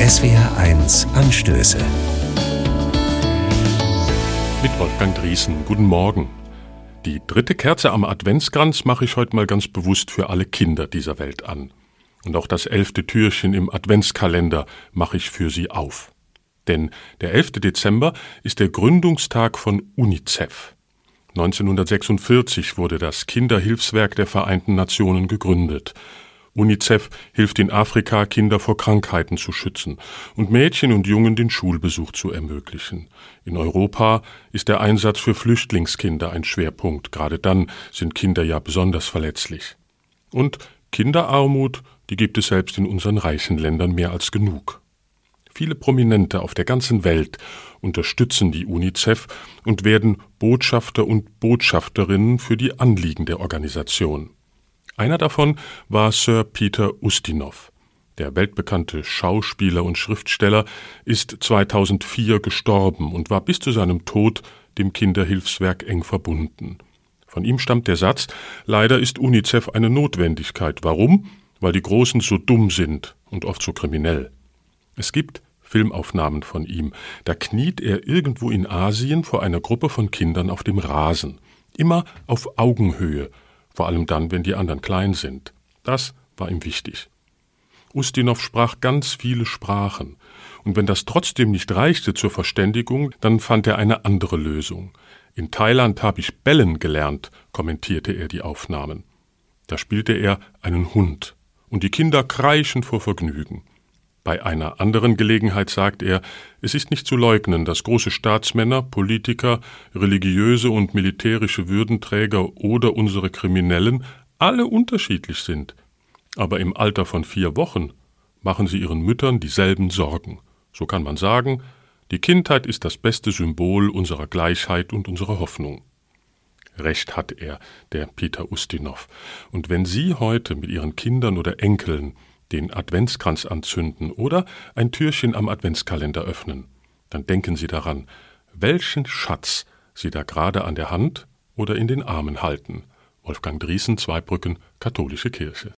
SWR1 Anstöße. Mit Wolfgang Driesen. Guten Morgen. Die dritte Kerze am Adventskranz mache ich heute mal ganz bewusst für alle Kinder dieser Welt an. Und auch das elfte Türchen im Adventskalender mache ich für sie auf. Denn der 11. Dezember ist der Gründungstag von UNICEF. 1946 wurde das Kinderhilfswerk der Vereinten Nationen gegründet. UNICEF hilft in Afrika, Kinder vor Krankheiten zu schützen und Mädchen und Jungen den Schulbesuch zu ermöglichen. In Europa ist der Einsatz für Flüchtlingskinder ein Schwerpunkt. Gerade dann sind Kinder ja besonders verletzlich. Und Kinderarmut, die gibt es selbst in unseren reichen Ländern mehr als genug. Viele Prominente auf der ganzen Welt unterstützen die UNICEF und werden Botschafter und Botschafterinnen für die Anliegen der Organisation. Einer davon war Sir Peter Ustinov. Der weltbekannte Schauspieler und Schriftsteller ist 2004 gestorben und war bis zu seinem Tod dem Kinderhilfswerk eng verbunden. Von ihm stammt der Satz, leider ist UNICEF eine Notwendigkeit. Warum? Weil die Großen so dumm sind und oft so kriminell. Es gibt Filmaufnahmen von ihm. Da kniet er irgendwo in Asien vor einer Gruppe von Kindern auf dem Rasen. Immer auf Augenhöhe, vor allem dann, wenn die anderen klein sind. Das war ihm wichtig. Ustinov sprach ganz viele Sprachen, und wenn das trotzdem nicht reichte zur Verständigung, dann fand er eine andere Lösung. In Thailand habe ich bellen gelernt, kommentierte er die Aufnahmen. Da spielte er einen Hund, und die Kinder kreischen vor Vergnügen. Bei einer anderen Gelegenheit sagt er, es ist nicht zu leugnen, dass große Staatsmänner, Politiker, religiöse und militärische Würdenträger oder unsere Kriminellen alle unterschiedlich sind. Aber im Alter von vier Wochen machen sie ihren Müttern dieselben Sorgen. So kann man sagen, die Kindheit ist das beste Symbol unserer Gleichheit und unserer Hoffnung. Recht hat er, der Peter Ustinov. Und wenn Sie heute mit Ihren Kindern oder Enkeln den Adventskranz anzünden oder ein Türchen am Adventskalender öffnen, dann denken Sie daran, welchen Schatz Sie da gerade an der Hand oder in den Armen halten. Wolfgang Driesen, Zweibrücken, Katholische Kirche.